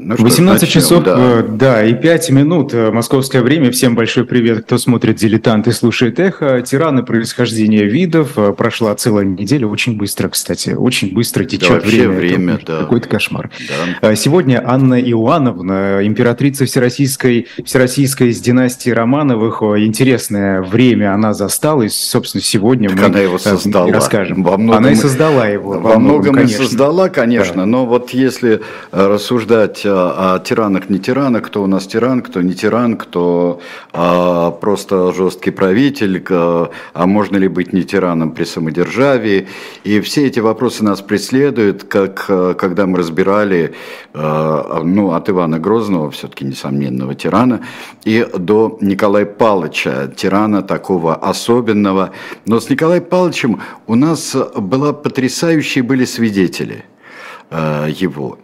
Ну, 18 начнем, часов, да. Э, да, и 5 минут. Э, московское время. Всем большой привет, кто смотрит «Дилетант» и слушает «Эхо». Тираны происхождения видов. Э, прошла целая неделя. Очень быстро, кстати. Очень быстро течет да, время. время Это да. Какой-то кошмар. Да. Сегодня Анна Иоанновна, императрица Всероссийской, Всероссийской из династии Романовых. Интересное время она застала. И, собственно, сегодня так мы она его создала. расскажем. Во многом, она и создала его. Во, во многом, многом и создала, конечно. Да. Но вот если рассуждать о, о тиранах, не тиранах, кто у нас тиран, кто не тиран, кто а, просто жесткий правитель, а, а можно ли быть не тираном при самодержавии. И все эти вопросы нас преследуют, как а, когда мы разбирали а, ну, от Ивана Грозного, все-таки несомненного тирана, и до Николая Павловича, тирана такого особенного. Но с Николаем Павловичем у нас была потрясающие были свидетели а, его.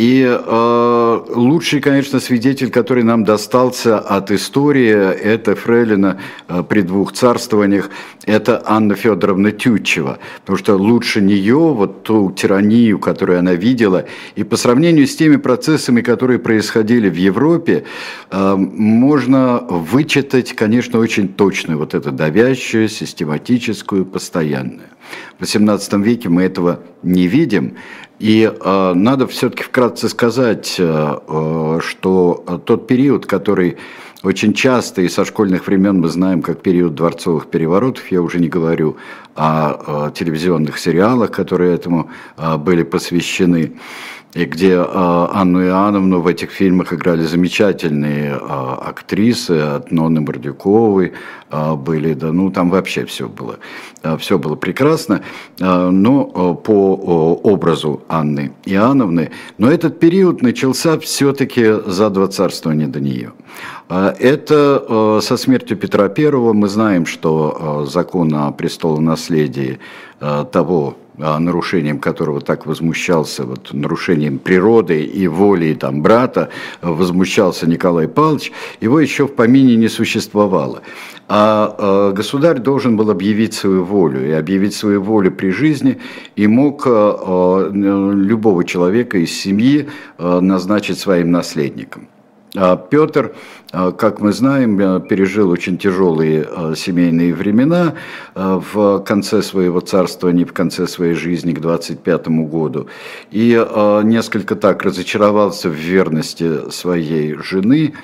И э, лучший, конечно, свидетель, который нам достался от истории, это Фрейлина э, при двух царствованиях, это Анна Федоровна Тютчева. Потому что лучше нее, вот ту тиранию, которую она видела, и по сравнению с теми процессами, которые происходили в Европе, э, можно вычитать, конечно, очень точную вот эту давящую, систематическую, постоянную. В XVIII веке мы этого не видим, и э, надо все-таки вкратце сказать, э, э что тот период, который очень часто и со школьных времен мы знаем как период дворцовых переворотов, я уже не говорю о, о телевизионных сериалах, которые этому э, были посвящены, и где э, Анну Иоанновну в этих фильмах играли замечательные э, актрисы, от Нонны Мордюковой э, были, да, ну там вообще все было, э, все было прекрасно, э, но э, по э, образу Анны Иоанновны, но этот период начался все-таки за два царствования до нее. Это э, со смертью Петра I мы знаем, что э, закон о престолонаследии э, того нарушением которого так возмущался, вот, нарушением природы и воли там, брата, возмущался Николай Павлович, его еще в помине не существовало. А государь должен был объявить свою волю, и объявить свою волю при жизни, и мог любого человека из семьи назначить своим наследником. А Петр, а, как мы знаем, пережил очень тяжелые э, семейные времена э, в конце своего царствования, в конце своей жизни к 25 году. И несколько так разочаровался в верности своей жены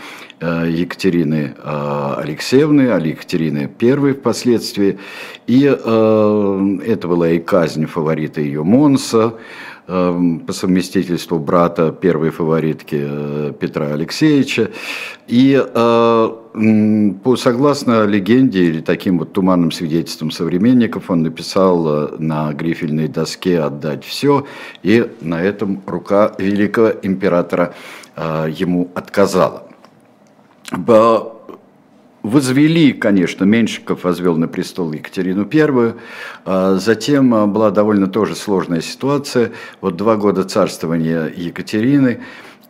Екатерины Алексеевны, а Екатерины I впоследствии. И это была и казнь фаворита ее Монса, по совместительству брата первой фаворитки э, Петра Алексеевича. И э, по, согласно легенде или таким вот туманным свидетельствам современников, он написал э, на грифельной доске «отдать все», и на этом рука великого императора ему отказала возвели, конечно, Меньшиков возвел на престол Екатерину I, а затем а, была довольно тоже сложная ситуация, вот два года царствования Екатерины,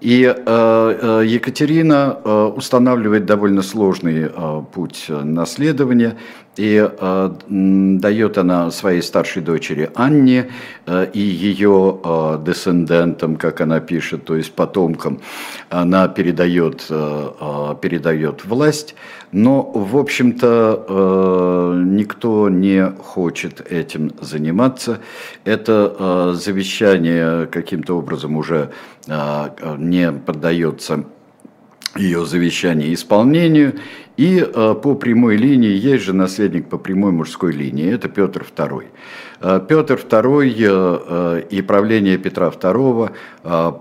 и э, Екатерина устанавливает довольно сложный путь наследования, и э, дает она своей старшей дочери Анне э, и ее э, десцендентам, как она пишет, то есть потомкам, она передает, э, э, передает власть, но, в общем-то, э, никто не хочет этим заниматься. Это э, завещание каким-то образом уже э, не поддается ее завещание исполнению, и э, по прямой линии есть же наследник по прямой мужской линии, это Петр II. Э, Петр II э, и правление Петра II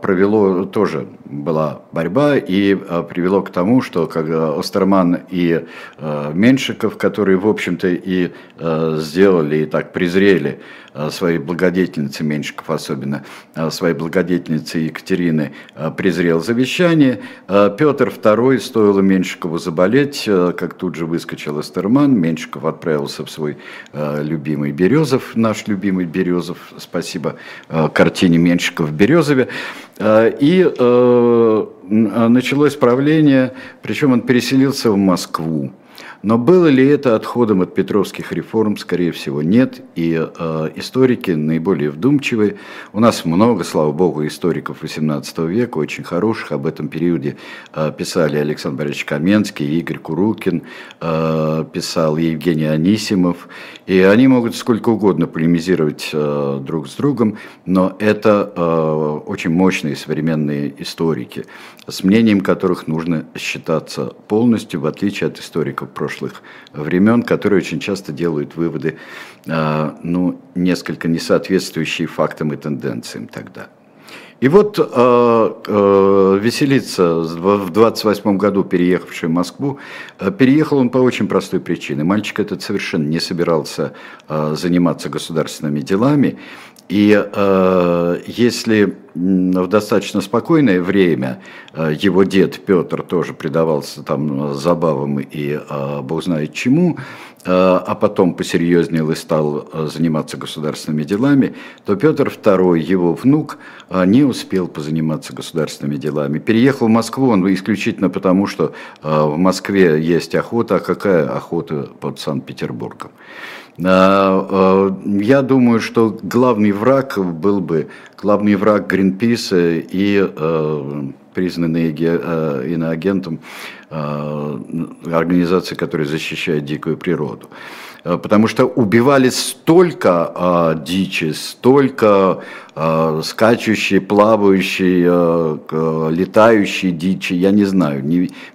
провело, тоже была борьба и привело к тому, что когда Остерман и Меншиков, которые, в общем-то, и сделали, и так презрели своей благодетельницы, Меншиков особенно, своей благодетельницы Екатерины, презрел завещание, Петр II, стоило Меншикову заболеть, как тут же выскочил Эстерман, Меншиков отправился в свой э, любимый Березов, наш любимый Березов, спасибо э, картине Меншиков в Березове, э, и началось правление, причем он переселился в Москву. Но было ли это отходом от петровских реформ? Скорее всего, нет. И э, историки наиболее вдумчивые. У нас много, слава богу, историков XVIII века, очень хороших. Об этом периоде э, писали Александр Борисович Каменский, Игорь Курукин, э, писал Евгений Анисимов. И они могут сколько угодно полемизировать э, друг с другом, но это э, очень мощные современные историки, с мнением которых нужно считаться полностью, в отличие от историков прошлых времен, которые очень часто делают выводы, э, ну, несколько не соответствующие фактам и тенденциям тогда. И вот э, э, веселиться в 28 году, переехавший в Москву, переехал он по очень простой причине. Мальчик этот совершенно не собирался э, заниматься государственными делами. И э, если в достаточно спокойное время э, его дед Петр тоже предавался там забавам и э, бог знает чему, э, а потом посерьезнел и стал э, заниматься государственными делами, то Петр II, его внук, э, не успел позаниматься государственными делами. Переехал в Москву он исключительно потому, что э, в Москве есть охота, а какая охота под Санкт-Петербургом. А, а, я думаю, что главный враг был бы, главный враг Гринписа и а, признанный иноагентом организации, которая защищает дикую природу. Потому что убивали столько дичи, столько скачущей, плавающей, летающей дичи, я не знаю,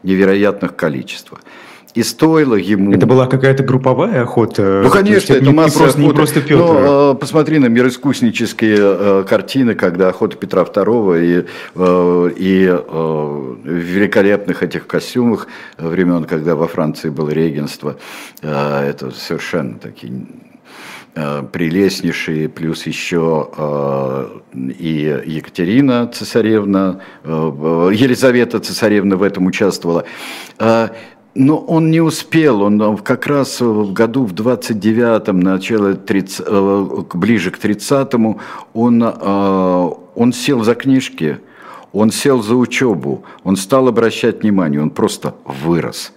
невероятных количествах и стоило ему... Это была какая-то групповая охота? Ну, конечно, это, это масса просто, Не просто Петр. Ну, посмотри на мироискуснические э, картины, когда охота Петра II и, э, и э, в великолепных этих костюмах времен, когда во Франции было регенство, это совершенно такие прелестнейшие, плюс еще и Екатерина цесаревна, Елизавета цесаревна в этом участвовала. Но он не успел, он как раз в году в 29-м, начало 30, э, ближе к 30-му, он, э, он сел за книжки, он сел за учебу, он стал обращать внимание, он просто вырос.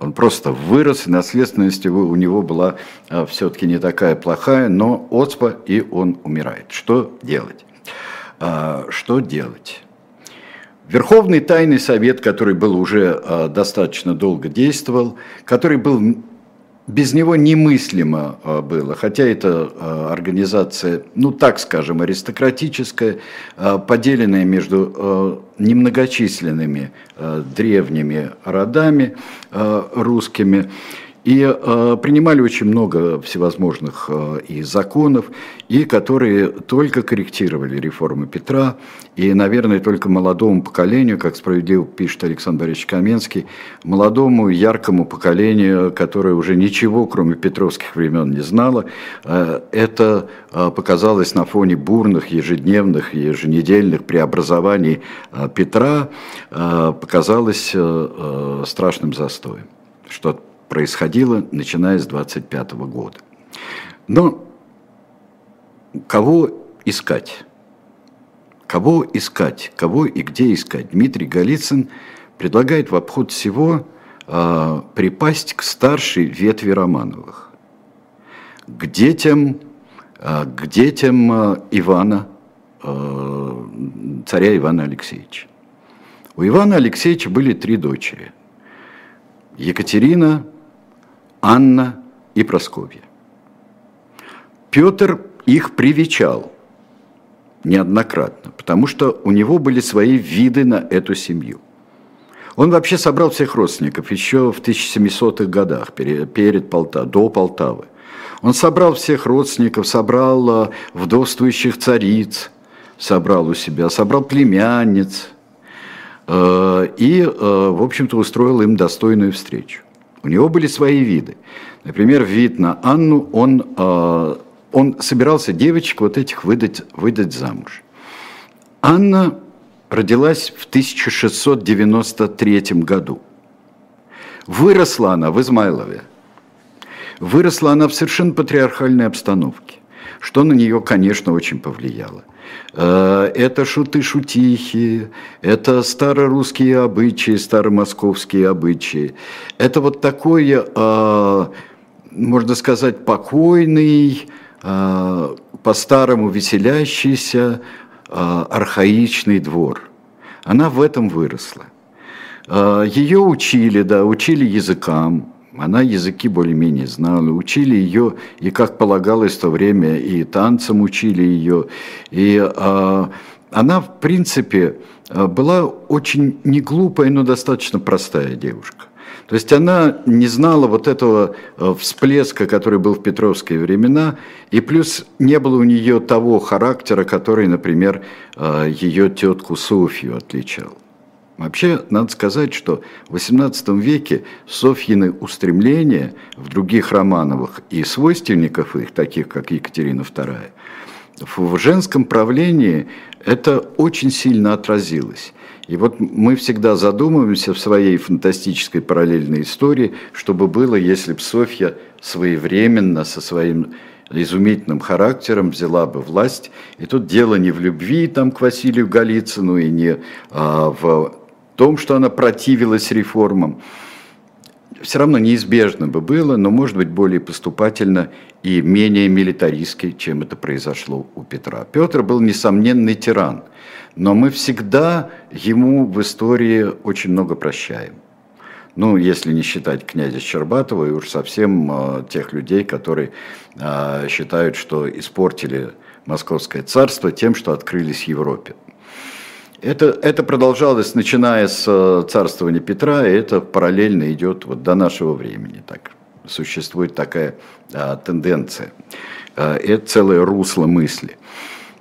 Он просто вырос, и наследственность у него была э, все-таки не такая плохая, но оспа, и он умирает. Что делать? Что делать? Верховный тайный совет, который был уже э, достаточно долго действовал, который был без него немыслимо э, было, хотя это э, организация, ну так скажем, аристократическая, поделенная между немногочисленными древними родами русскими. И э, принимали очень много всевозможных э, и законов, и которые только корректировали реформы Петра, и, наверное, только молодому поколению, как справедливо пишет Александр Борисович Каменский, молодому яркому поколению, которое уже ничего, кроме петровских времен, не знало, э, это э, показалось на фоне бурных ежедневных, еженедельных преобразований э, Петра, э, показалось э, э страшным застоем. Что происходило, начиная с 25 года. Но кого искать? Кого искать? Кого и где искать? Дмитрий Голицын предлагает в обход всего э, припасть к старшей ветви Романовых, к детям, э, к детям э, Ивана, э, царя Ивана Алексеевича. У Ивана Алексеевича были три дочери. Екатерина, Анна и Просковья. Петр их привечал неоднократно, потому что у него были свои виды на эту семью. Он вообще собрал всех родственников еще в 1700-х годах, перед Полта, до Полтавы. Он собрал всех родственников, собрал э, вдовствующих цариц, собрал у себя, собрал племянниц э, и, э, в общем-то, устроил им достойную встречу. У него были свои виды. Например, вид на Анну, он, э, он собирался девочек вот этих выдать, выдать замуж. Анна родилась в 1693 году. Выросла она в Измайлове. Выросла она в совершенно патриархальной обстановке. что на нее, конечно, очень повлияло. Э, это шуты-шутихи, это старорусские обычаи, старомосковские обычаи. Это вот такой, э, можно сказать, покойный, э, по-старому веселящийся, архаичный двор. Она в этом выросла. Ее учили, да, учили языкам, она языки более-менее знала, учили ее, и как полагалось в то время, и танцам учили ее. И а, она, в принципе, а, была очень не глупая, но достаточно простая девушка. То есть она не знала вот этого а, всплеска, который был в петровские времена, и плюс не было у нее того характера, который, например, ее тетку Софью отличал. Вообще, надо сказать, что в XVIII веке Софьины устремления в других Романовых и свойственников их, таких как Екатерина II, в женском правлении это очень сильно отразилось. И вот мы всегда задумываемся в своей фантастической параллельной истории, что бы было, если бы Софья своевременно со своим изумительным характером взяла бы власть. И тут дело не в любви там, к Василию Голицыну и не а, в том, что она противилась реформам. Все равно неизбежно бы было, но, может быть, более поступательно и менее милитаристски, чем это произошло у Петра. Петр был несомненный тиран, но мы всегда ему в истории очень много прощаем. Ну, если не считать князя Щербатова и уж совсем э, тех людей, которые э, считают, что испортили Московское царство тем, что открылись Европе. Это, это продолжалось, начиная с э, царствования Петра, и это параллельно идет вот до нашего времени. Так, существует такая а, тенденция. А, это целое русло мысли.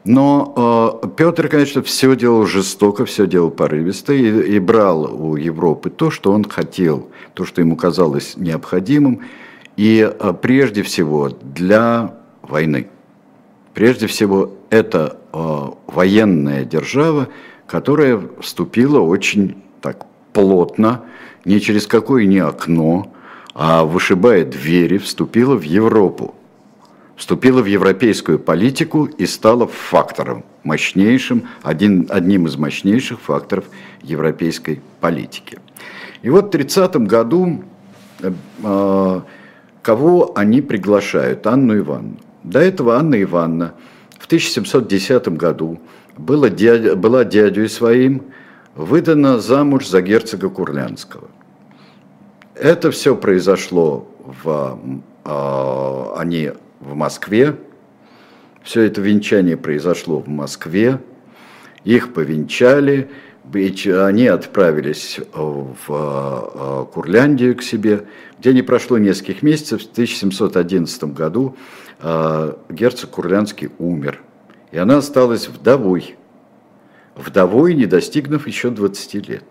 Но э, Петр, конечно, все делал жестоко, все делал порывисто и, и брал у Европы то, что он хотел, то, что ему казалось необходимым, и э, прежде всего для войны. Прежде всего, это э, военная держава, которая вступила очень так плотно, не через какое ни окно, а вышибая двери, вступила в Европу. Вступила в европейскую политику и стала фактором, мощнейшим, один, одним из мощнейших факторов европейской политики. И вот в 30 году э, кого они приглашают? Анну Ивановну. До этого Анна Ивановна в 1710 году было дядя, была дядей своим выдана замуж за герцога Курлянского. Это все произошло в, э, они в Москве. Все это венчание произошло в Москве. Их повенчали, они отправились в а, Курляндию к себе, где не прошло нескольких месяцев. В 1711 году герцог Курлянский умер – и она осталась вдовой, вдовой, не достигнув еще 20 лет.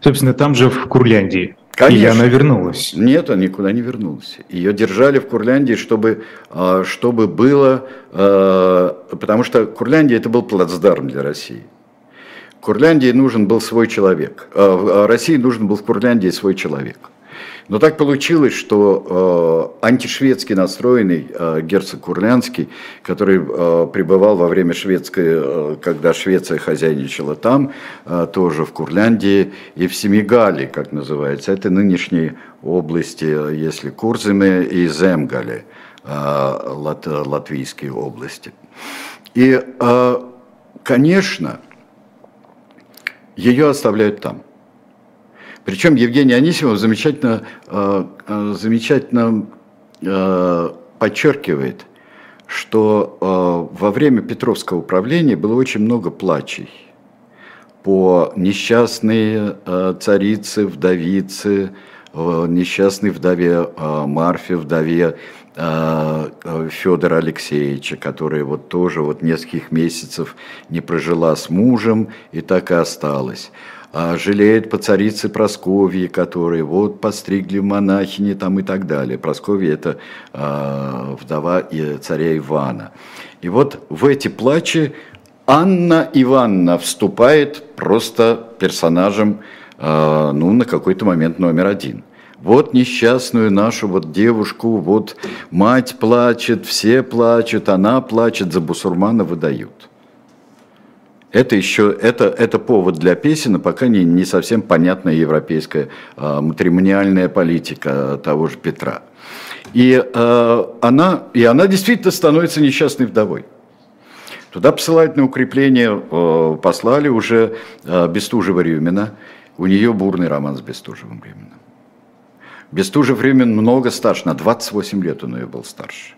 Собственно, там же в Курляндии. Конечно. И она вернулась. Нет, она никуда не вернулась. Ее держали в Курляндии, чтобы, а, чтобы было... А, потому что Курляндия – это был плацдарм для России. Курляндии нужен был свой человек. А, России нужен был в Курляндии свой человек. Но так получилось, что э, антишведски настроенный э, герцог Курлянский, который э, пребывал во время шведской, э, когда Швеция хозяйничала там, э, тоже в Курляндии и в Семигале, как называется, это нынешние области, если Курземе и Земгале, э, лат, латвийские области. И, э, конечно, ее оставляют там. Причем Евгений Анисимов замечательно, э, э, замечательно э, подчеркивает, что во время Петровского управления было очень много плачей по несчастной царице, вдовице, несчастной вдове Марфе, вдове Федора Алексеевича, которая вот тоже вот нескольких месяцев не прожила с мужем и так и осталась. А, жалеет по царице Просковье, которые вот постригли монахини там и так далее. Просковья – это э, вдова и царя Ивана. И вот в эти плачи Анна Ивановна вступает просто персонажем, э, ну, на какой-то момент номер один. вот несчастную нашу вот девушку, вот мать плачет, все плачут, она плачет, за бусурмана выдают. Это еще это, это повод для песен, а пока не, не совсем понятная европейская а, матримониальная политика того же Петра. И, а, она, и она действительно становится несчастной вдовой. Туда посылают на укрепление, а, послали уже а, Бестужева-Рюмина. У нее бурный роман с Бестужевым Рюминым. Бестужев Рюмин много старше, на 28 лет он ее был старше.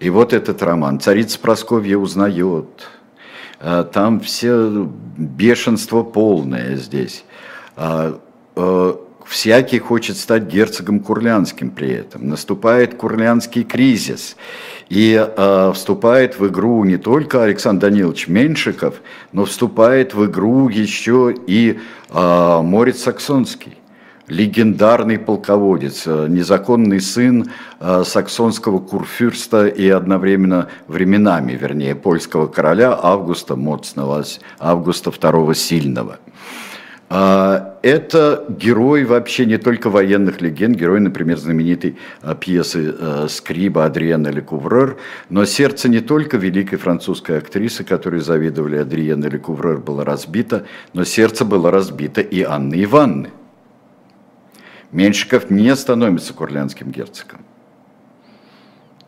И вот этот роман. Царица Просковья узнает, там все бешенство полное здесь. А, а, всякий хочет стать герцогом Курлянским при этом. Наступает Курлянский кризис. И э, вступает в игру не только Александр Данилович Меньшиков, но вступает в игру еще и э, Морец Саксонский легендарный полководец, э, незаконный сын э, саксонского курфюрста и одновременно временами, вернее, польского короля Августа Моцного, Августа II Сильного. А, это герой вообще не только военных легенд, герой, например, знаменитой э, пьесы Скриба Адриена Лекуврер, но сердце не только великой французской актрисы, которой завидовали Адриена Лекуврер, было разбито, но сердце было разбито и Анны Ивановны. Меньшиков не становится курлянским герцогом.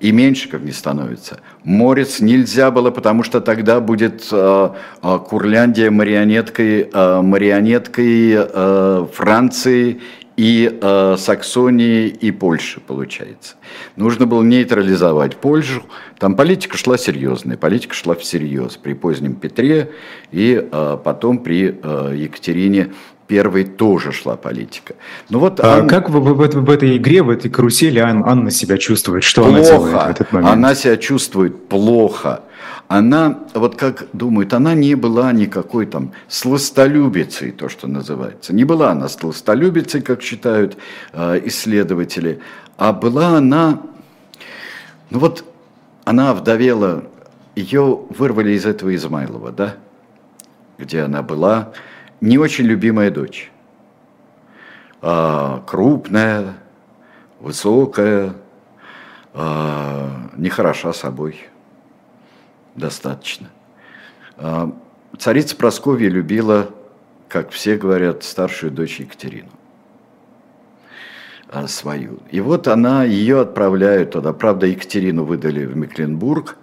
И Меньшиков не становится. Морец нельзя было, потому что тогда будет э, э, Курляндия марионеткой, э, марионеткой э, Франции и э, Саксонии и Польши, получается. Нужно было нейтрализовать Польшу. Там политика шла серьезная, политика шла всерьез при позднем Петре и э, потом при э, Екатерине первой тоже шла политика. Ну вот а Анна... как в, в, в, этой игре, в этой карусели Ан, Анна себя чувствует? Что плохо. она делает в этот момент? Она себя чувствует плохо. Она, вот как думают, она не была никакой там сластолюбицей, то, что называется. Не была она сластолюбицей, как считают э, исследователи, а была она, ну вот, она вдовела, ее вырвали из этого Измайлова, да, где она была, не очень любимая дочь. А, крупная, высокая, а, нехороша собой. Достаточно. А, царица Просковья любила, как все говорят, старшую дочь Екатерину а, свою. И вот она, ее отправляют туда. Правда, Екатерину выдали в Мекленбург.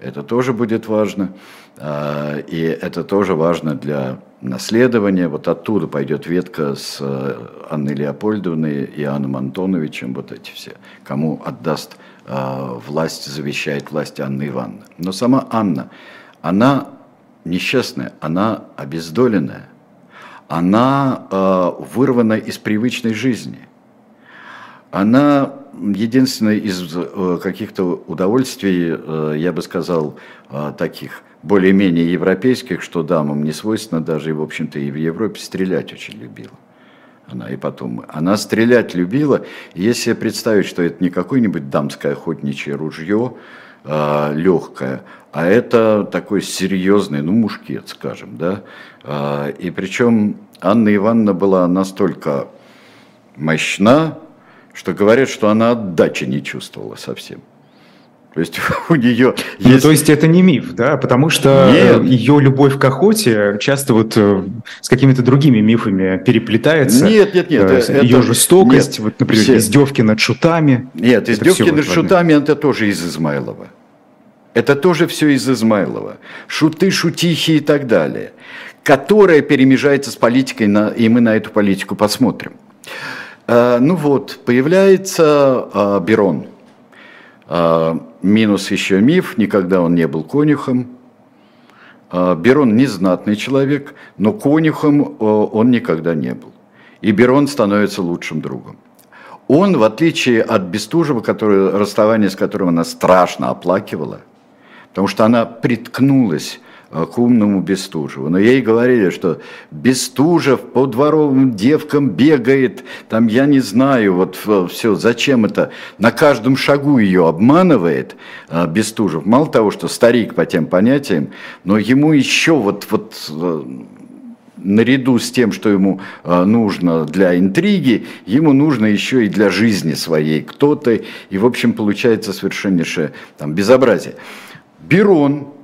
Это тоже будет важно. А, и это тоже важно для наследования. Вот оттуда пойдет ветка с э, Анной Леопольдовной и Иоанном Антоновичем, вот эти все, кому отдаст а, власть, завещает власть Анны Ивановны. Но сама Анна, она несчастная, она обездоленная, она а, вырвана из привычной жизни. Она единственное из э, каких-то удовольствий, э, я бы сказал, таких более-менее европейских, что дамам не свойственно даже, и, в общем-то, и в Европе стрелять очень любила. Она и потом, она стрелять любила. Если представить, что это не какое-нибудь дамское охотничье ружье, э, легкое, а это такой серьезный, ну, мушкет, скажем, да. Э, и причем Анна Ивановна была настолько мощна, что говорят, что она отдачи не чувствовала совсем. То есть у нее есть... Ну, то есть это не миф, да? Потому что Нет. ее любовь к охоте часто вот э, с какими-то другими мифами переплетается. Нет, нет, нет. Э, ее это... жестокость, нет, вот, например, все... издевки над шутами. Нет, издевки над шутами это тоже из Измайлова. Это тоже все из Измайлова. Шуты, шутихи и так далее. Которая перемежается с политикой, на... и мы на эту политику посмотрим. А, ну вот, появляется а, Берон – а, минус еще миф, никогда он не был конюхом. Берон не знатный человек, но конюхом он никогда не был. И Берон становится лучшим другом. Он, в отличие от Бестужева, который, расставание с которым она страшно оплакивала, потому что она приткнулась Э, к умному Бестужеву. Но ей говорили, что Бестужев по дворовым девкам бегает, там я не знаю, вот все, зачем это, на каждом шагу ее обманывает э, Бестужев. Мало того, что старик по тем понятиям, но ему еще вот, вот э, наряду с тем, что ему э, нужно для интриги, ему нужно еще и для жизни своей кто-то. И, в общем, получается совершеннейшее там, безобразие. Берон, э,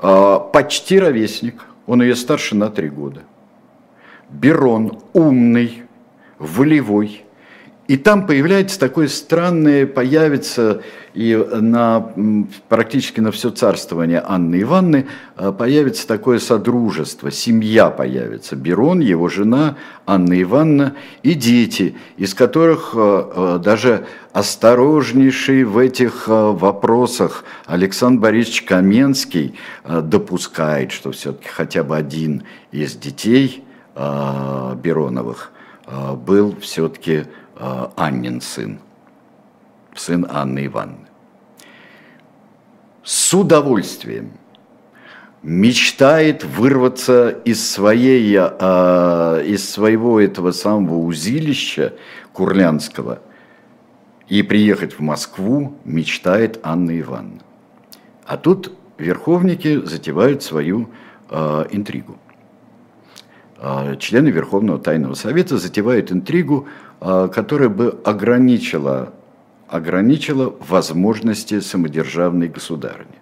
почти ровесник, он ее старше на три года. Берон умный, волевой, и там появляется такое странное, появится и на, практически на все царствование Анны Ивановны э, появится такое содружество, семья появится. Берон, его жена, Анна Ивановна и дети, из которых э, э, даже осторожнейший в этих вопросах Александр Борисович Каменский допускает, что все-таки хотя бы один из детей Бероновых был все-таки Аннин сын, сын Анны Ивановны. С удовольствием мечтает вырваться из, своей, э, из своего этого самого узилища Курлянского и приехать в Москву, мечтает Анна Ивановна. А тут верховники затевают свою э, интригу. Члены Верховного Тайного Совета затевают интригу а, которая бы ограничила, ограничила возможности самодержавной государни.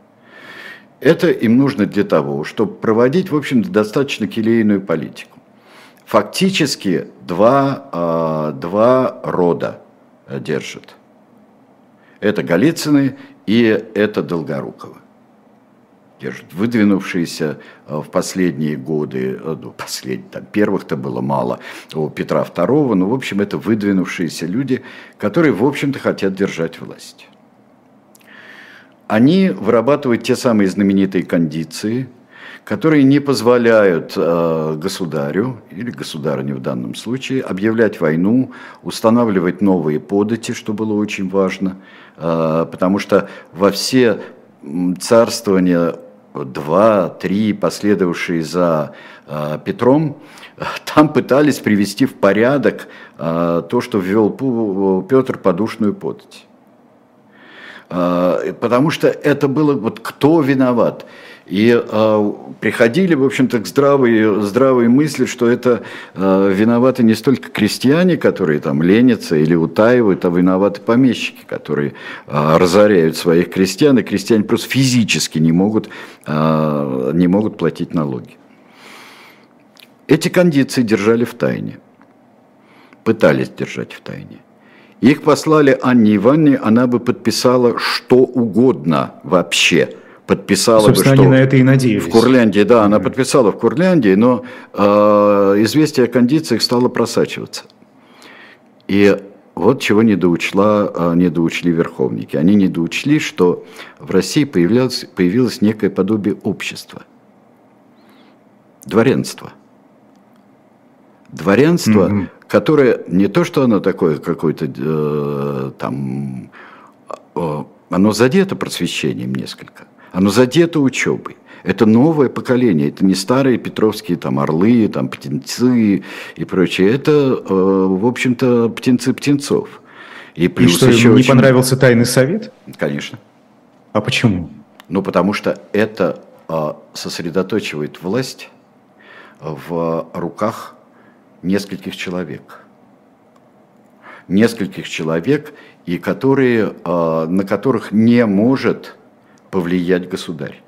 Это им нужно для того, чтобы проводить, в общем-то, достаточно келейную политику. Фактически два, а, два рода держат. Это Голицыны и это Долгоруковы выдвинувшиеся э, в последние годы, э, ну, последних, там, первых-то было мало, у Петра II, но, в общем, это выдвинувшиеся люди, которые, в общем-то, хотят держать власть. Они вырабатывают те самые знаменитые кондиции, которые не позволяют э, государю или государыне в данном случае объявлять войну, устанавливать новые подати, что было очень важно, э, потому что во все царствования два, три последовавшие за э, Петром, там пытались привести в порядок э, то, что ввел Петр подушную подать. Э, потому что это было, вот кто виноват. И э, приходили, в общем-то, к здравой, здравой мысли, что это э, виноваты не столько крестьяне, которые там ленятся или утаивают, а виноваты помещики, которые э, разоряют своих крестьян, и крестьяне просто физически не могут, э, не могут платить налоги. Эти кондиции держали в тайне, пытались держать в тайне. Их послали Анне Ивановне, она бы подписала что угодно вообще – подписала Собственно, бы, что они на это и надеялись. В Курляндии, да, она подписала в Курляндии, но э, известие о кондициях стало просачиваться. И вот чего не доучла, э, не доучли верховники. Они не доучли, что в России появилось, появилось некое подобие общества. Дворянство. Дворянство, mm-hmm. которое не то, что оно такое какое-то э, там, э, оно задето просвещением несколько оно задето учебой. Это новое поколение, это не старые петровские там орлы, там птенцы и прочее. Это, э, в общем-то, птенцы птенцов. И плюс и что, еще не очень... понравился тайный совет? Конечно. А почему? Ну, потому что это э, сосредоточивает власть в руках нескольких человек. Нескольких человек, и которые, э, на которых не может повлиять государь.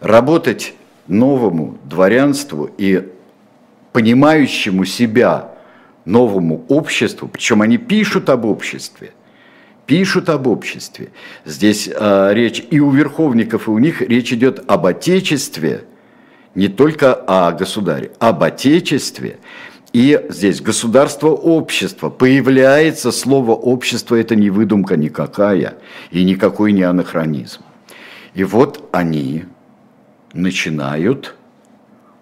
Работать новому дворянству и понимающему себя новому обществу, причем они пишут об обществе, пишут об обществе. Здесь э, речь и у верховников, и у них речь идет об отечестве, не только о государе, об отечестве. И здесь государство, общество. Появляется слово общество, это не выдумка никакая и никакой не анахронизм. И вот они начинают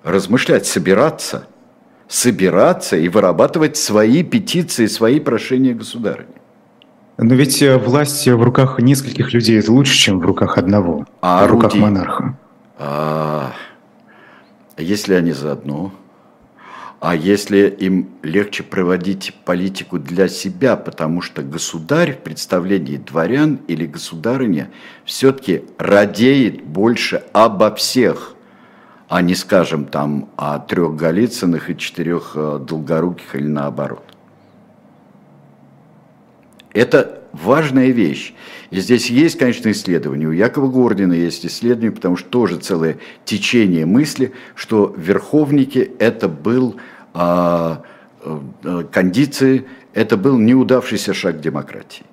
размышлять, собираться, собираться и вырабатывать свои петиции, свои прошения государыни. Но ведь э, власть в руках нескольких людей это лучше, чем в руках одного, а в руках монарха. А, если они заодно, а если им легче проводить политику для себя, потому что государь в представлении дворян или государыня все-таки радеет больше обо всех, а не, скажем, там о трех Голицыных и четырех э, Долгоруких или наоборот. Это важная вещь. И здесь есть, конечно, исследования. У Якова Гордина есть исследование, потому что тоже целое течение мысли, что верховники это был а, а, кондиции, это был неудавшийся шаг демократии.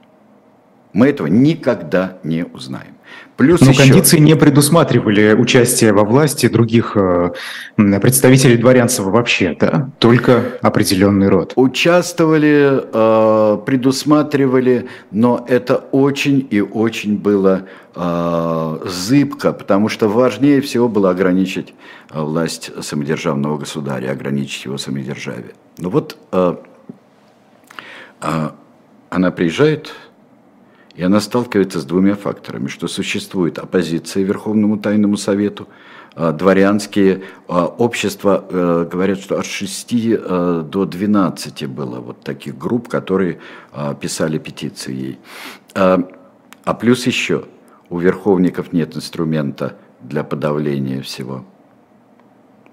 Мы этого никогда не узнаем. Плюс Но еще... кондиции не предусматривали участие во власти других э, представителей дворянства вообще, да? Только определенный род. Участвовали, э, предусматривали, но это очень и очень было э, зыбко, потому что важнее всего было ограничить власть самодержавного государя, ограничить его самодержавие. Ну вот она приезжает и она сталкивается с двумя факторами, что существует оппозиция Верховному Тайному Совету, а, дворянские а, общества, э, говорят, что от 6 э, до 12 было вот таких групп, которые а, писали петиции ей. А плюс еще, у верховников нет инструмента для подавления всего.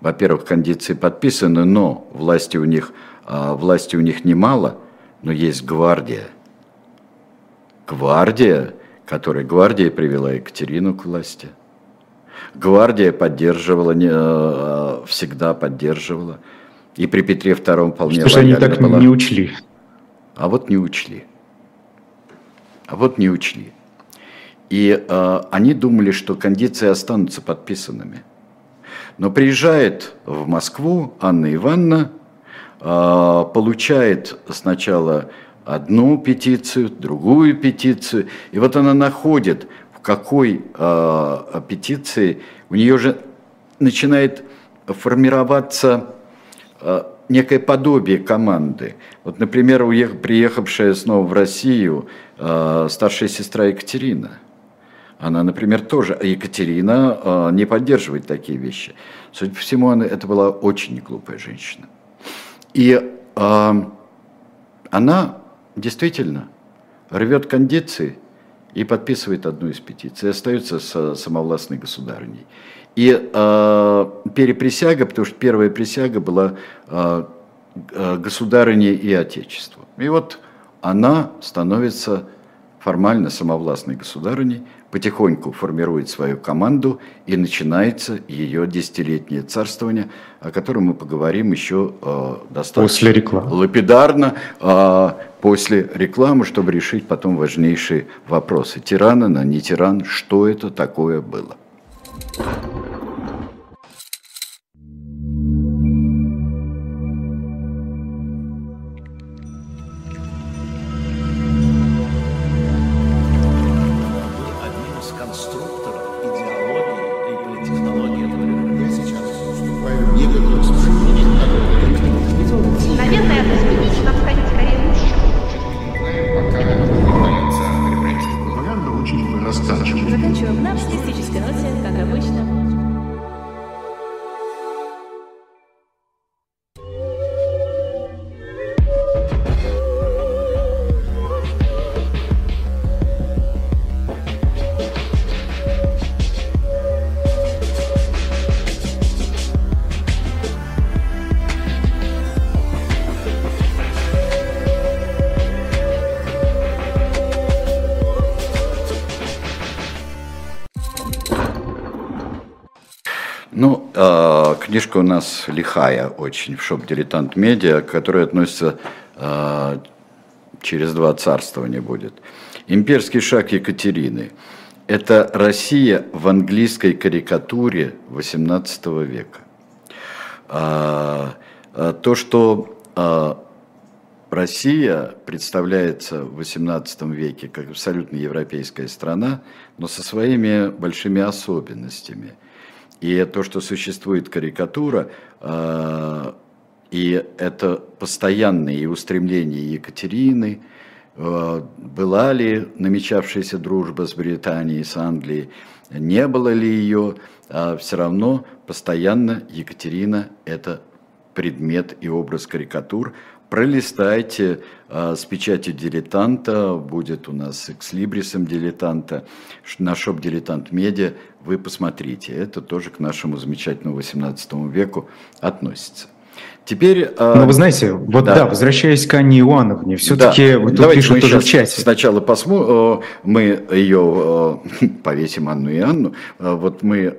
Во-первых, кондиции подписаны, но власти у них, власти у них немало, но есть гвардия – Гвардия, которая гвардия привела Екатерину к власти. Гвардия поддерживала, не, э, всегда поддерживала. И при Петре II вполне Что же они так была. не учли? А вот не учли. А вот не учли. И э, они думали, что кондиции останутся подписанными. Но приезжает в Москву Анна Ивановна, э, получает сначала одну петицию, другую петицию. И вот она находит, в какой э, петиции у нее же начинает формироваться э, некое подобие команды. Вот, например, уех, приехавшая снова в Россию э, старшая сестра Екатерина. Она, например, тоже, Екатерина э, не поддерживает такие вещи. Судя по всему, она, это была очень глупая женщина. И э, она действительно рвет кондиции и подписывает одну из петиций, остается с самовластной государыней. И э, переприсяга, потому что первая присяга была э, государыне и отечеству. И вот она становится формально самовластной государыней, потихоньку формирует свою команду и начинается ее десятилетнее царствование, о котором мы поговорим еще э, достаточно после рекламы. лапидарно э, после рекламы, чтобы решить потом важнейшие вопросы. Тиран она, не тиран, что это такое было. Книжка у нас лихая очень в шоп «Дилетант Медиа», которая относится э, через два царствования будет. «Имперский шаг Екатерины». Это Россия в английской карикатуре XVIII века. А, а, то, что а, Россия представляется в XVIII веке как абсолютно европейская страна, но со своими большими особенностями – и то, что существует карикатура, а, и это постоянные устремления Екатерины, а, была ли намечавшаяся дружба с Британией, с Англией, не было ли ее, а все равно постоянно Екатерина – это предмет и образ карикатур, пролистайте а, с печатью дилетанта, будет у нас экслибрисом дилетанта, на шоп дилетант медиа, вы посмотрите, это тоже к нашему замечательному 18 веку относится. Теперь... А, Но вы знаете, вот да, да возвращаясь к Анне Ивановне, все-таки да. вы тут Давайте пишут тоже в чате. Сначала посмотрим, мы ее повесим Анну и Анну, вот мы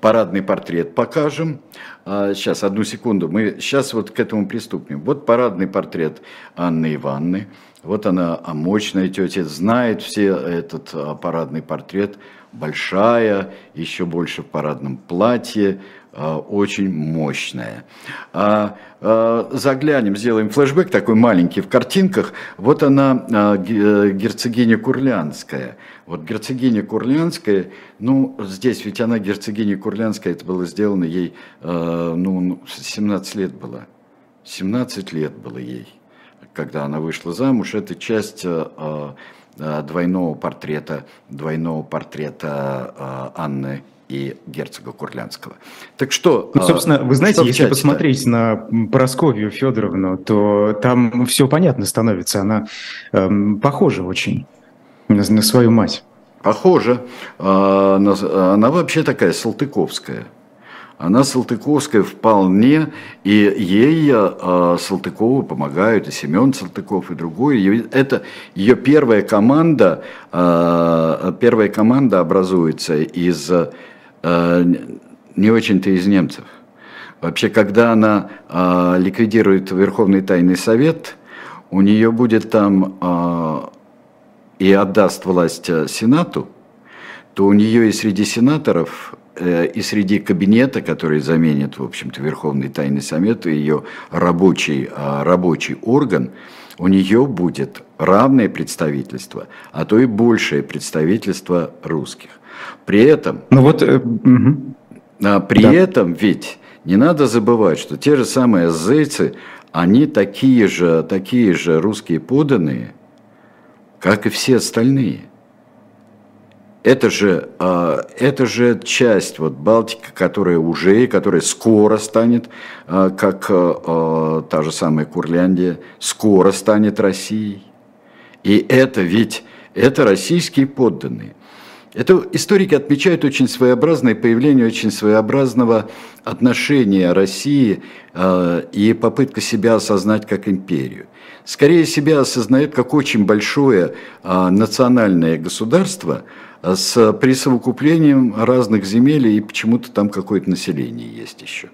парадный портрет покажем, Сейчас, одну секунду. Мы сейчас вот к этому приступим. Вот парадный портрет Анны Ивановны. Вот она, а мощная тетя, знает все этот парадный портрет. Большая, еще больше в парадном платье, очень мощная. А, а, заглянем, сделаем флешбэк такой маленький в картинках. Вот она, герцогиня Курлянская. Вот герцогиня Курлянская, ну, здесь ведь она герцогиня Курлянская, это было сделано ей, ну, 17 лет было. 17 лет было ей, когда она вышла замуж. Это часть двойного портрета, двойного портрета Анны и герцога Курлянского. Так что... Ну, собственно, вы знаете, если посмотреть на Просковью Федоровну, то там все понятно становится. Она эм, похожа очень на, на свою мать. Похожа. А, она вообще такая салтыковская. Она Салтыковская вполне, и ей э, Салтыкову помогают, и Семен Салтыков, и другой. Это ее первая команда, э, первая команда образуется из не очень-то из немцев. Вообще, когда она э, ликвидирует Верховный Тайный Совет, у нее будет там э, и отдаст власть Сенату, то у нее и среди сенаторов, и среди кабинета, который заменит, в общем-то, Верховный Тайный Совет, и ее рабочий, рабочий орган, у нее будет равное представительство, а то и большее представительство русских. При этом, ну вот, э, угу. при да. этом ведь не надо забывать, что те же самые зайцы, они такие же, такие же русские поданные, как и все остальные. Это же, а, это же часть вот Балтики, которая уже, которая скоро станет, а, как а, та же самая Курляндия, скоро станет Россией. И это ведь, это российские подданные. Это историки отмечают очень своеобразное появление очень своеобразного отношения России э, и попытка себя осознать как империю. Скорее себя осознает как очень большое э, национальное государство э, с присовокуплением разных земель и почему-то там какое-то население есть еще.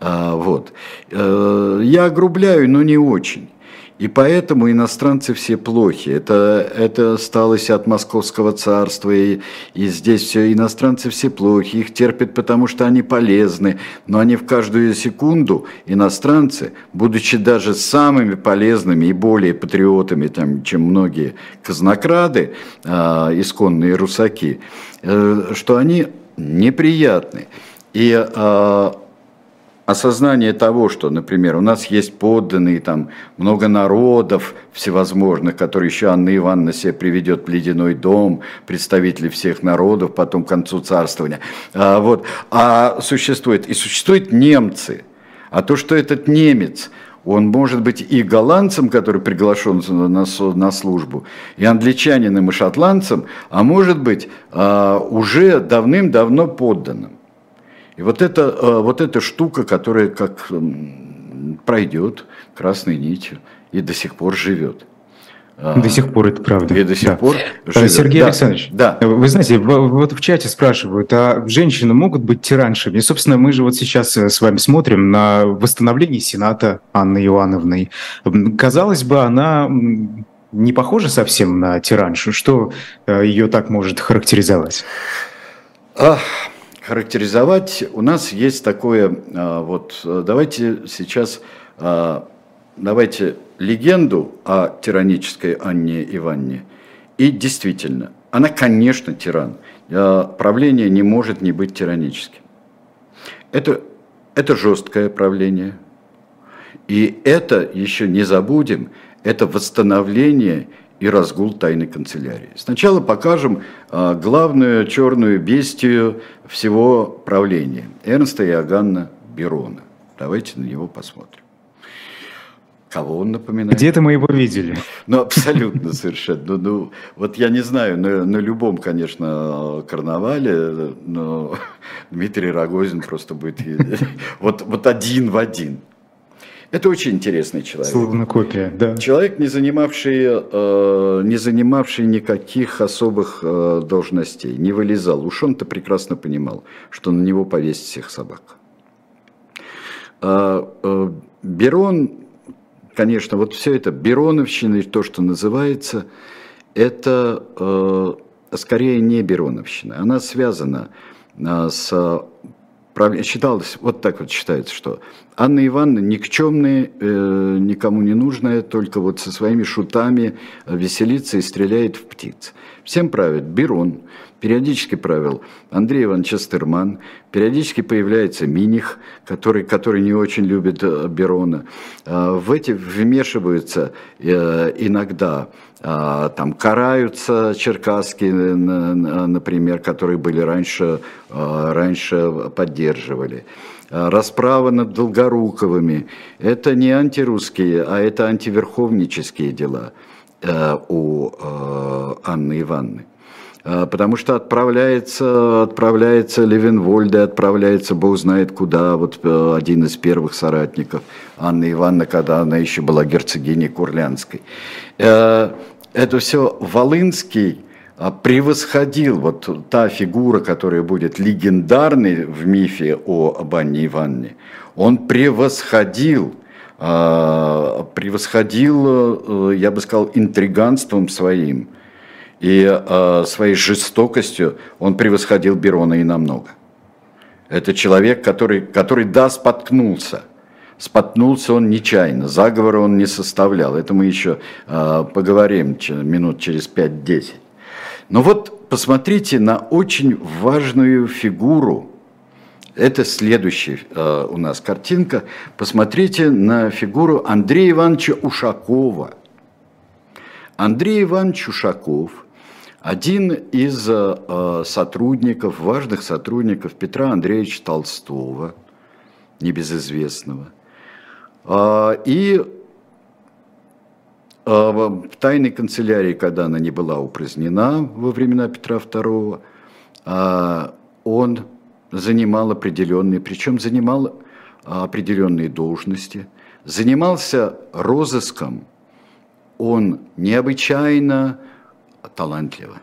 Э, вот. Э, я огрубляю, но не очень. И поэтому иностранцы все плохи. Это, это сталось от Московского царства, и, и здесь все иностранцы все плохи. Их терпят, потому что они полезны. Но они в каждую секунду, иностранцы, будучи даже самыми полезными и более патриотами, там, чем многие казнокрады, э, исконные русаки, э, что они неприятны. И э, осознание того, что, например, у нас есть подданные, там много народов всевозможных, которые еще Анна Ивановна себе приведет в ледяной дом, представители всех народов, потом к концу царствования. А, вот. а существует, и существуют немцы. А то, что этот немец, он может быть и голландцем, который приглашен на, на службу, и англичанином, и шотландцем, а может быть а, уже давным-давно подданным. И вот, это, э, вот эта штука, которая как пройдет красной нитью и до сих пор живет. А, до сих пор это правда. И до сих да. пор э, живет. Сергей да. Александрович, да. вы знаете, вот в чате спрашивают, а женщины могут быть тираншами? И, собственно, мы же вот сейчас э, с вами смотрим на восстановление Сената Анны Ивановны. Казалось бы, она не похожа совсем на тираншу. Что ее так может характеризовать? Ах характеризовать, у нас есть такое, а, вот давайте сейчас, а, давайте легенду о тиранической Анне Иванне. И действительно, она, конечно, тиран. А, правление не может не быть тираническим. Это, это жесткое правление. И это, еще не забудем, это восстановление и разгул тайной канцелярии. Сначала покажем а, главную черную бестию всего правления – Эрнста Иоганна Берона. Давайте на него посмотрим. Кого он напоминает? Где-то мы его видели. Ну, абсолютно совершенно. Ну, ну, вот я не знаю, на, на любом, конечно, карнавале, но Дмитрий Рогозин просто будет вот, вот один в один. Это очень интересный человек. Словно копия, да. Человек, не занимавший, э, не занимавший никаких особых э, должностей, не вылезал. Уж он-то прекрасно понимал, что на него повесить всех собак. Э, э, Берон конечно, вот все это Бероновщина, то, что называется, это э, скорее не Бероновщина. Она связана э, с считалось, вот так вот считается, что Анна Ивановна никчемная, э, никому не нужная, только вот со своими шутами веселится и стреляет в птиц. Всем правит Берон, периодически правил Андрей Иванович Честерман, периодически появляется Миних, который, который не очень любит э, Берона. А, в эти вмешиваются э, иногда, а, там караются черкасские, например, которые были раньше, а, раньше поддерживали расправа над Долгоруковыми. Это не антирусские, а это антиверховнические дела э, у Анны Ивановны. А, потому что отправляется, отправляется Левенвольде, отправляется Бог знает куда, вот э, один из первых соратников Анны Ивановны, когда она еще была герцогиней Курлянской. Э, это все Волынский а, превосходил, вот та фигура, которая будет легендарной в мифе о Анне Ивановне, он превосходил а, превосходил, э, я бы сказал, интриганством своим – и э, своей жестокостью он превосходил Берона и намного. Это человек, который, который да, споткнулся. Споткнулся он нечаянно, заговора он не составлял. Это мы еще э, поговорим минут через 5-10. Но вот посмотрите на очень важную фигуру. Это следующая э, у нас картинка. Посмотрите на фигуру Андрея Ивановича Ушакова. Андрей Иванович Ушаков один из э, сотрудников, важных сотрудников Петра Андреевича Толстого, небезызвестного, э, и э, в тайной канцелярии, когда она не была упразднена во времена Петра II, он занимал определенные, причем занимал определенные должности, занимался розыском, он необычайно талантливо.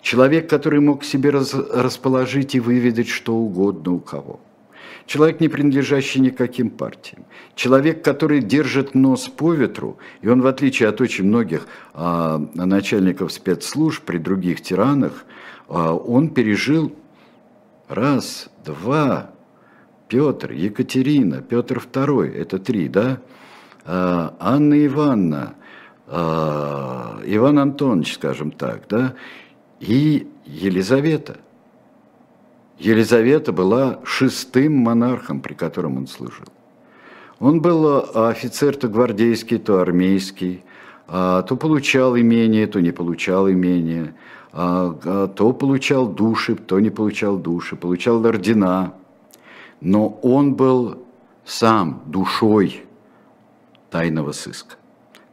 Человек, который мог себе раз, расположить и выведать что угодно у кого. Человек, не принадлежащий никаким партиям. Человек, который держит нос по ветру, и он, в отличие от очень многих а, начальников спецслужб при других тиранах, а, он пережил раз, два, Петр, Екатерина, Петр II, это три, да? А, Анна Ивановна, Иван Антонович, скажем так, да, и Елизавета. Елизавета была шестым монархом, при котором он служил. Он был а, офицер то гвардейский, то армейский, а, то получал имение, то не получал имение, то получал души, то не получал души, получал ордена. Но он был сам душой тайного сыска.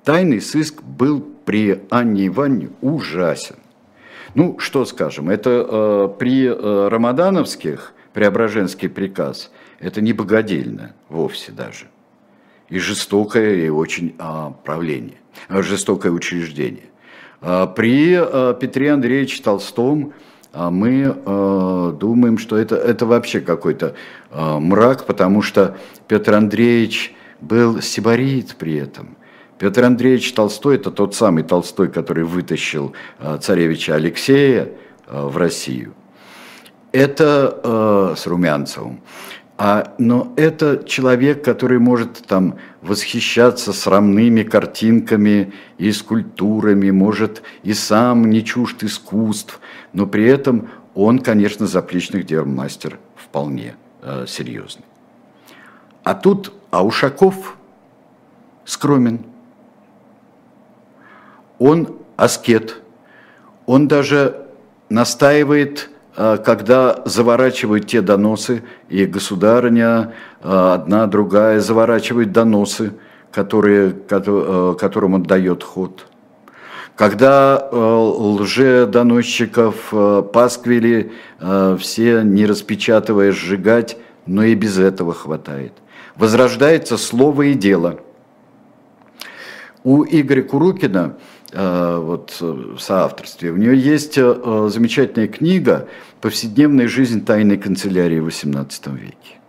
Тайный сыск был при Анне Ивановне ужасен. Ну, что скажем, это э, при э, Рамадановских, Преображенский приказ, это не богодельно вовсе даже. И жестокое, и очень э, правление, э, жестокое учреждение. Э, при э, Петре Андреевиче Толстом э, мы э, думаем, что это, это вообще какой-то э, мрак, потому что Петр Андреевич был сибарит при этом. Петр Андреевич Толстой – это тот самый Толстой, который вытащил э, царевича Алексея э, в Россию. Это э, с Румянцевым. А, но это человек, который может там восхищаться срамными картинками и скульптурами, может и сам не чужд искусств, но при этом он, конечно, заплечных дел мастер вполне э, серьезный. А тут Аушаков скромен – он аскет, он даже настаивает, э, когда заворачивают те доносы, и государыня, э, одна, другая, заворачивают доносы которые, которым он дает ход. Когда лже-доносчиков пасквили все, не распечатывая, сжигать, но и без этого хватает. Возрождается слово и дело. У Игоря Курукина Э, вот, в соавторстве. У нее есть э, замечательная книга «Повседневная жизнь тайной канцелярии в XVIII веке».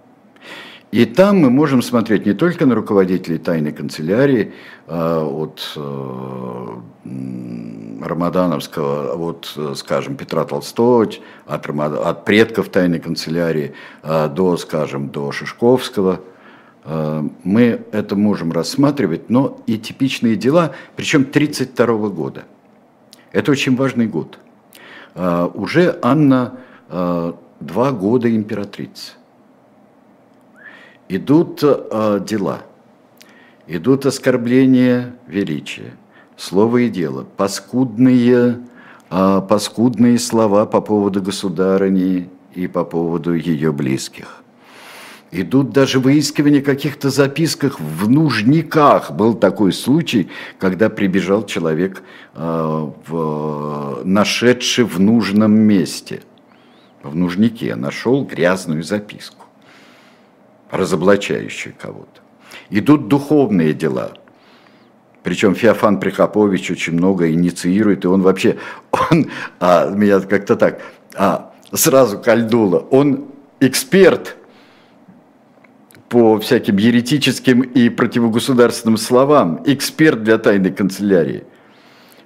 И там мы можем смотреть не только на руководителей тайной канцелярии э, от Рамадановского, вот, скажем, Петра Толстого, от, от предков тайной канцелярии до, скажем, до Шишковского – Э, мы это можем рассматривать, но и типичные дела, причем 1932 года. Это очень важный год. Э, уже Анна э, два года императрица. Идут дела, идут оскорбления величия, слово и дело, паскудные, паскудные слова по поводу государыни и по поводу ее близких Идут даже выискивания каких-то записках в нужниках. Был такой случай, когда прибежал человек, в, нашедший в нужном месте. В нужнике нашел грязную записку, разоблачающую кого-то. Идут духовные дела. Причем Феофан Прихопович очень много инициирует, и он вообще, он, а, меня как-то так, а, сразу кольдуло, он эксперт – по всяким еретическим и противогосударственным словам, эксперт для тайной канцелярии.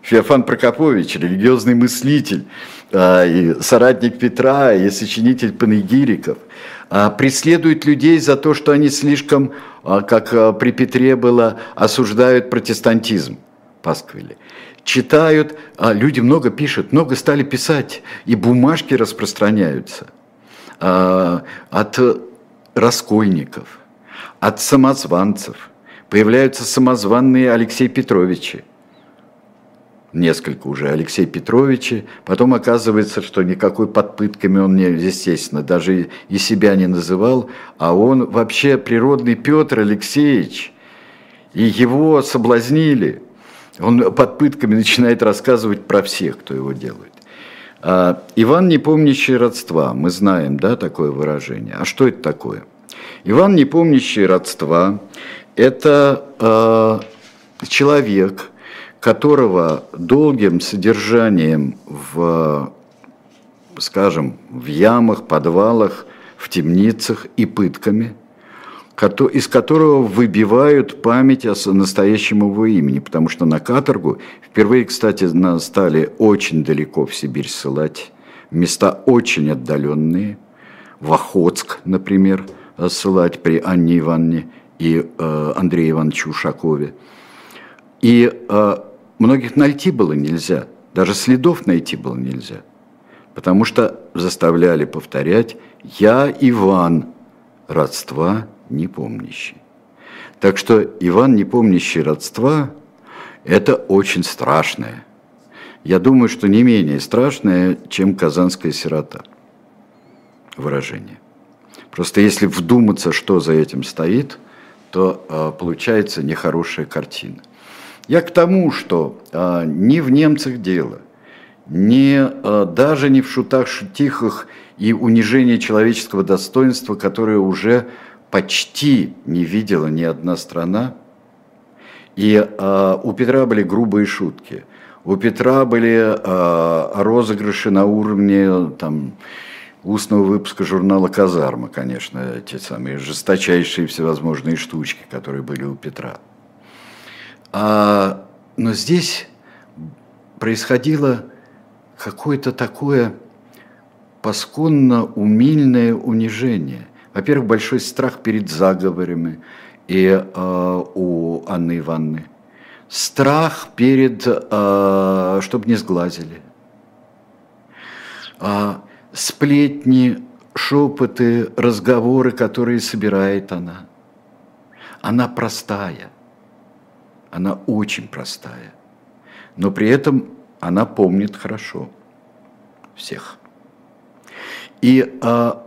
Феофан Прокопович, религиозный мыслитель, а, и соратник Петра, и сочинитель панегириков, а, преследует людей за то, что они слишком, а, как при Петре было, осуждают протестантизм. Пасквили. Читают, люди много пишут, много стали писать, и бумажки распространяются от раскольников, от самозванцев. Появляются самозванные Алексей Петровичи. Несколько уже Алексей Петровичи. Потом оказывается, что никакой под пытками он, не, естественно, даже и себя не называл. А он вообще природный Петр Алексеевич. И его соблазнили. Он под пытками начинает рассказывать про всех, кто его делает. А, Иван, не помнящий родства, мы знаем, да, такое выражение. А что это такое? Иван, не помнящий родства, это э, человек, которого долгим содержанием в, скажем, в ямах, подвалах, в темницах и пытками – из которого выбивают память о настоящем его имени, потому что на каторгу впервые, кстати, нас стали очень далеко в Сибирь ссылать, места очень отдаленные, в Охотск, например, ссылать при Анне Ивановне и э, Андрее Ивановиче Ушакове. И э, многих найти было нельзя, даже следов найти было нельзя, потому что заставляли повторять «Я Иван, родства не помнящий. Так что Иван, не помнящий родства, это очень страшное. Я думаю, что не менее страшное, чем казанская сирота. Выражение. Просто если вдуматься, что за этим стоит, то э, получается нехорошая картина. Я к тому, что э, не в немцах дело, не, э, даже не в шутах-шутихах и унижении человеческого достоинства, которое уже почти не видела ни одна страна. И э, у Петра были грубые шутки. У Петра были э, розыгрыши на уровне там, устного выпуска журнала «Казарма», конечно, те самые жесточайшие всевозможные штучки, которые были у Петра. А, но здесь происходило какое-то такое пасконно умильное унижение – во-первых, большой страх перед заговорами и э, у Анны Ивановны. Страх перед, э, чтобы не сглазили. А сплетни, шепоты, разговоры, которые собирает она. Она простая. Она очень простая. Но при этом она помнит хорошо всех. И а,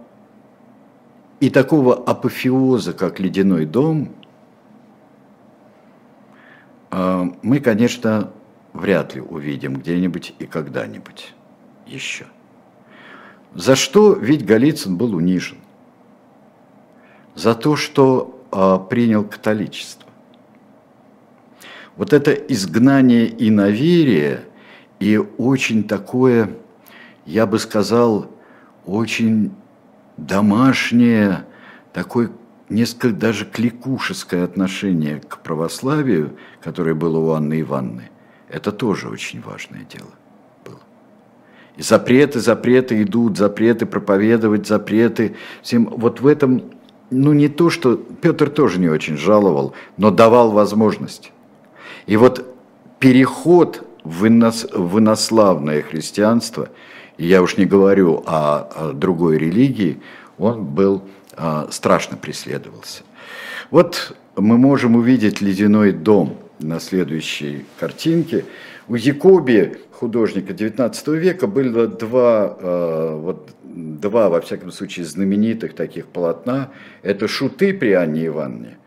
и такого апофеоза, как «Ледяной дом», э, мы, конечно, вряд ли увидим где-нибудь и когда-нибудь еще. За что ведь Голицын был унижен? За то, что э, принял католичество. Вот это изгнание и наверие, и очень такое, я бы сказал, очень домашнее, такое несколько даже кликушеское отношение к православию, которое было у Анны Ивановны, это тоже очень важное дело было. И запреты, запреты идут, запреты проповедовать, запреты. Всем вот в этом, ну не то, что Петр тоже не очень жаловал, но давал возможность. И вот переход в, инос, в инославное христианство, я уж не говорю о, другой религии, он был а, страшно преследовался. Вот мы можем увидеть ледяной дом на следующей картинке. У Якоби, художника XIX века, было два, а, вот, два, во всяком случае, знаменитых таких полотна. Это «Шуты» при Анне Ивановне,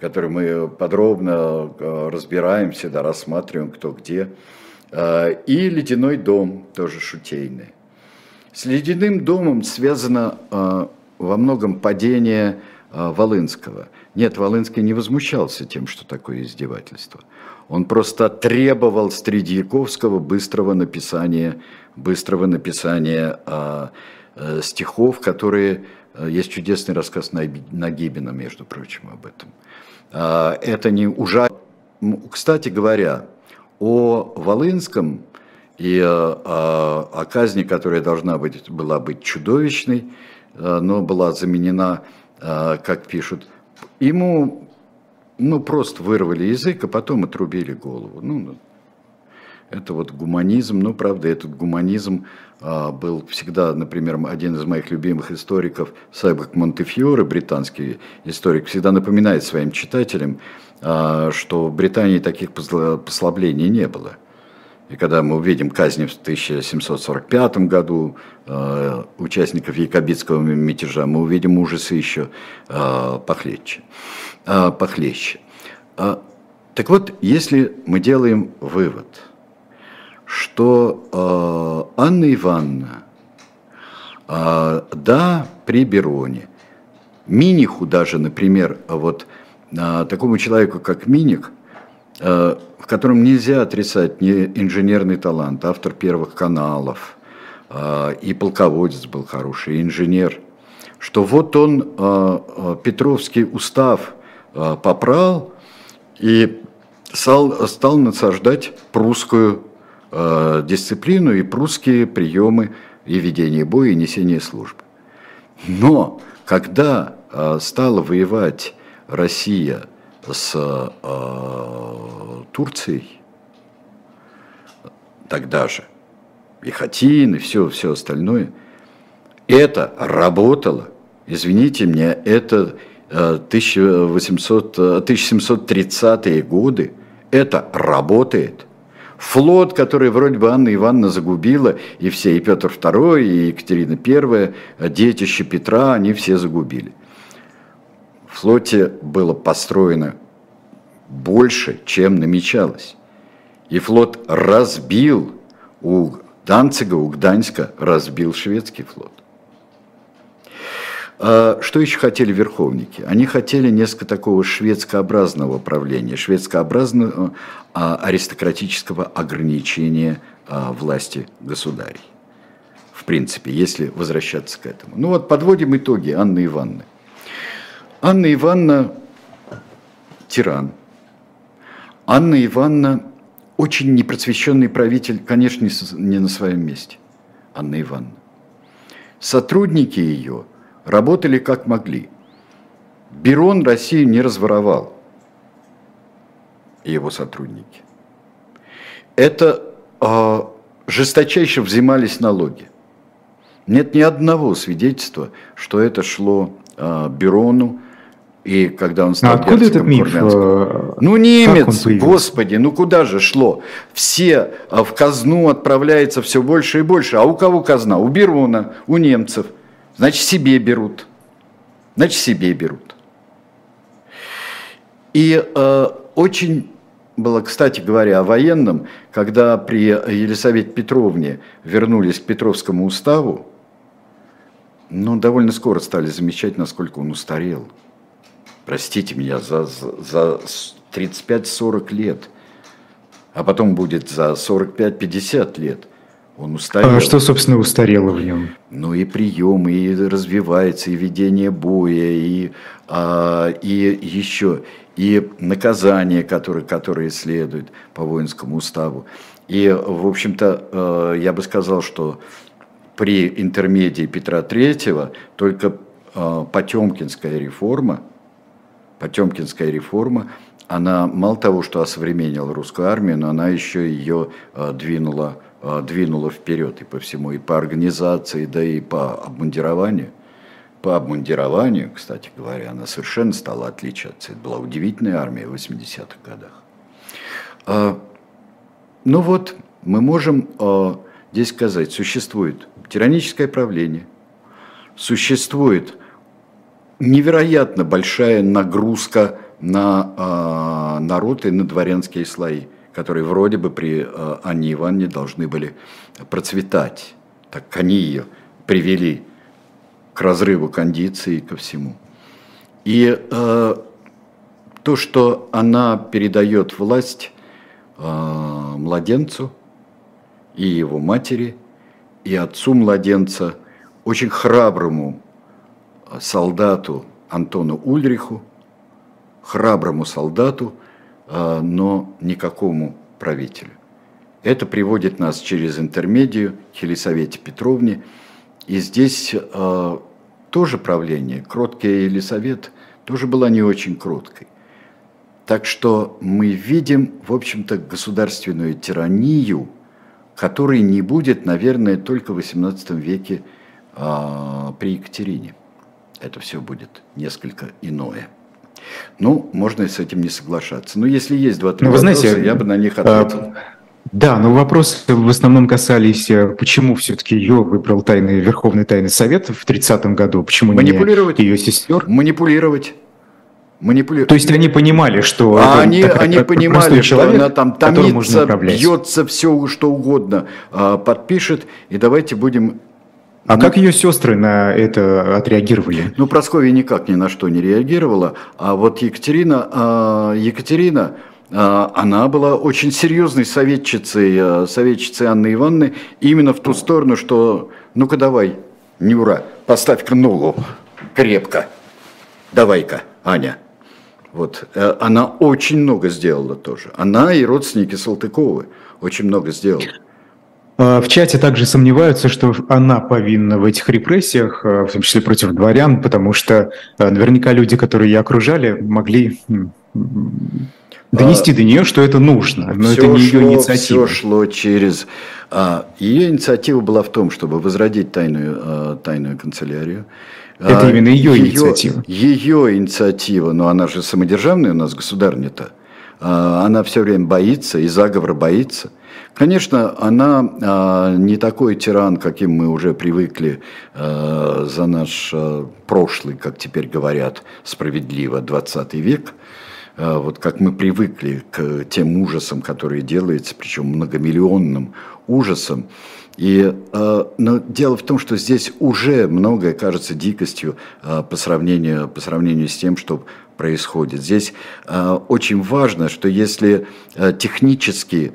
которые мы подробно а, разбираем, всегда рассматриваем, кто где. И «Ледяной дом», тоже шутейный. С «Ледяным домом» связано во многом падение а, Волынского. Нет, Волынский не возмущался тем, что такое издевательство. Он просто требовал с Тредьяковского быстрого написания, быстрого написания э, э, стихов, которые... Э, есть чудесный рассказ Нагибина, между прочим, об этом. Э, это не ужасно. Кстати говоря, о Волынском и э, о казни, которая должна быть, была быть чудовищной, Э, но была заменена, э, как пишут, ему ну, просто вырвали язык, а потом отрубили голову. Ну, ну это вот гуманизм, ну, правда, этот гуманизм а, был всегда, например, один из моих любимых историков, Сайбак Монтефьоре, британский историк, всегда напоминает своим читателям, что в Британии таких послаблений не было. И когда мы увидим казни в 1745 году э, участников якобитского мятежа, мы увидим ужасы еще э, похлеще. Э, похлеще. Э, так вот, если мы делаем вывод, что э, Анна Ивановна, э, да, при Бероне, Миниху даже, например, вот э, такому человеку, как Миних, э, в котором нельзя отрицать не инженерный талант, автор первых каналов, а, и полководец был хороший, и инженер, что вот он а, а, Петровский устав попрал и стал, стал насаждать прусскую дисциплину и прусские приемы и ведения боя, и несения службы. Но когда стала воевать Россия с э, Турцией. Тогда же, и Хатин, и все, все остальное, это работало, извините меня, это 1800, э, 1730-е э, годы, это работает. Флот, который вроде бы Анна Ивановна загубила, и все, и Петр II, и Екатерина I, детище Петра, они все загубили флоте было построено больше, чем намечалось. И флот разбил у Данцига, у Гданьска, разбил шведский флот. А что еще хотели верховники? Они хотели несколько такого шведскообразного правления, шведскообразного а, аристократического ограничения а, власти государей. В принципе, если возвращаться к этому. Ну вот, подводим итоги Анны Ивановны. Анна Ивановна тиран. Анна Ивановна очень непросвещенный правитель, конечно, не на своем месте. Анна Ивановна. Сотрудники ее работали как могли. Берон Россию не разворовал, его сотрудники. Это э, жесточайше взимались налоги. Нет ни одного свидетельства, что это шло э, Берону, и когда он стал а откуда этот миф? Э, ну, немец, господи, ну куда же шло? Все а, в казну отправляется все больше и больше. А у кого казна? У Берона, у немцев. Значит, себе берут. Значит, себе берут. И э, очень было, кстати говоря, о военном, когда при Елисавете Петровне вернулись к Петровскому уставу, ну, довольно скоро стали замечать, насколько он устарел. Простите меня, за, за 35-40 лет, а потом будет за 45-50 лет. Он устарел. А что, собственно, устарело в нем? Ну и приемы, и развивается, и ведение боя, и, а, и еще, и наказания, которые, которые следуют по воинскому уставу. И, в общем-то, э, я бы сказал, что при интермедии Петра III только э, Потемкинская реформа, Потемкинская реформа, она мало того, что осовременила русскую армию, но она еще ее э, двинула, двинула вперед и по всему, и по организации, да и по обмундированию – по обмундированию, кстати говоря, она совершенно стала отличаться. Это была удивительная армия в 80-х годах. А, ну вот, мы можем а, здесь сказать, существует тираническое правление, существует невероятно большая нагрузка на а, народ и на дворянские слои, которые вроде бы при Анне Ивановне должны были процветать. Так они ее привели к разрыву кондиции и ко всему. И э, то, что она передает власть э, младенцу и его матери, и отцу младенца, очень храброму солдату Антону Ульриху, храброму солдату, э, но никакому правителю. Это приводит нас через интермедию к Елисавете Петровне – и здесь э, тоже правление, кроткий Елисавет, тоже была не очень кроткой. Так что мы видим, в общем-то, государственную тиранию, которой не будет, наверное, только в XVIII веке э, при Екатерине. Это все будет несколько иное. Ну, можно и с этим не соглашаться. Но если есть два-три ну, вопроса, знаете, я бы на них ответил. А, да, но вопросы в основном касались, э, почему все-таки ее выбрал тайный, Верховный Тайный Совет в 30-м году, почему Манипулировать. не ее сестер? Манипулировать. Манипули... То есть они понимали, что а они, так, они понимали, человек, что она там томится, бьется, все что угодно а, подпишет, и давайте будем а ну, как ее сестры на это отреагировали? Ну, Прасковья никак ни на что не реагировала, а вот Екатерина, а, Екатерина а, она была очень серьезной советчицей, а, советчицей Анны Ивановны, именно в ту сторону, что ну-ка давай, Нюра, поставь-ка ногу крепко, давай-ка, Аня. Вот. Э, она очень много сделала тоже. Она и родственники Салтыковы очень много сделали. А, в чате также сомневаются, что она повинна в этих репрессиях, в том числе против дворян, потому что наверняка люди, которые ее окружали, могли донести а, до нее, что это нужно, но это не шло, ее инициатива. Все шло через... А, ее инициатива была в том, чтобы возродить тайную, а, тайную канцелярию. Это а, именно ее, ее инициатива. Ее инициатива, но она же самодержавная у нас государня-то. А, она все время боится, и заговор боится. Конечно, она а, не такой тиран, каким мы уже привыкли а, за наш а, прошлый, как теперь говорят, справедливо, 20 век. А, вот как мы привыкли к тем ужасам, которые делаются, причем многомиллионным ужасам. И, а, но дело в том, что здесь уже многое кажется дикостью а, по сравнению, по сравнению с тем, что происходит. Здесь очень важно, что если технически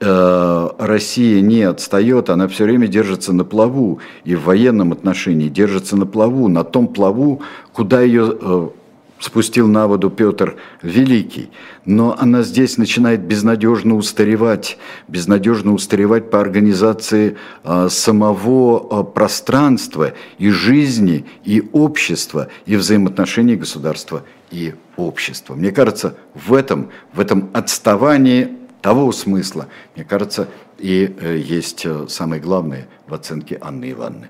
Россия не отстает, она все время держится на плаву, и в военном отношении держится на плаву, на том плаву, куда ее спустил на воду Петр Великий, но она здесь начинает безнадежно устаревать, безнадежно устаревать по организации а, самого пространства и жизни, и общества, и взаимоотношений государства и общества. Мне кажется, в этом, в этом отставании того смысла, мне кажется, и э, есть э, самое главное в оценке Анны Ивановны.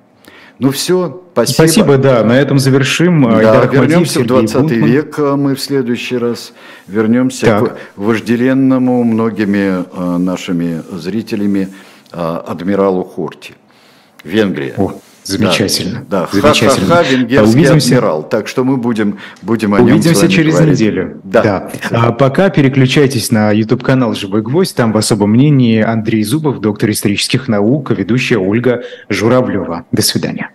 Ну все, спасибо. Спасибо, да, на этом завершим. Да, вернемся в 20 Бунтман. век а мы в следующий раз. Вернемся так. к вожделенному многими а, нашими зрителями а, адмиралу Хорти. Венгрия. О, Замечательно. Да, да. замечательно. Ха-ха-ха, венгерский Увидимся. адмирал. Так что мы будем, будем о Увидимся нем через говорить. неделю. Да. да. А пока переключайтесь на YouTube-канал «Живой гвоздь». Там в особом мнении Андрей Зубов, доктор исторических наук, ведущая Ольга Журавлева. До свидания.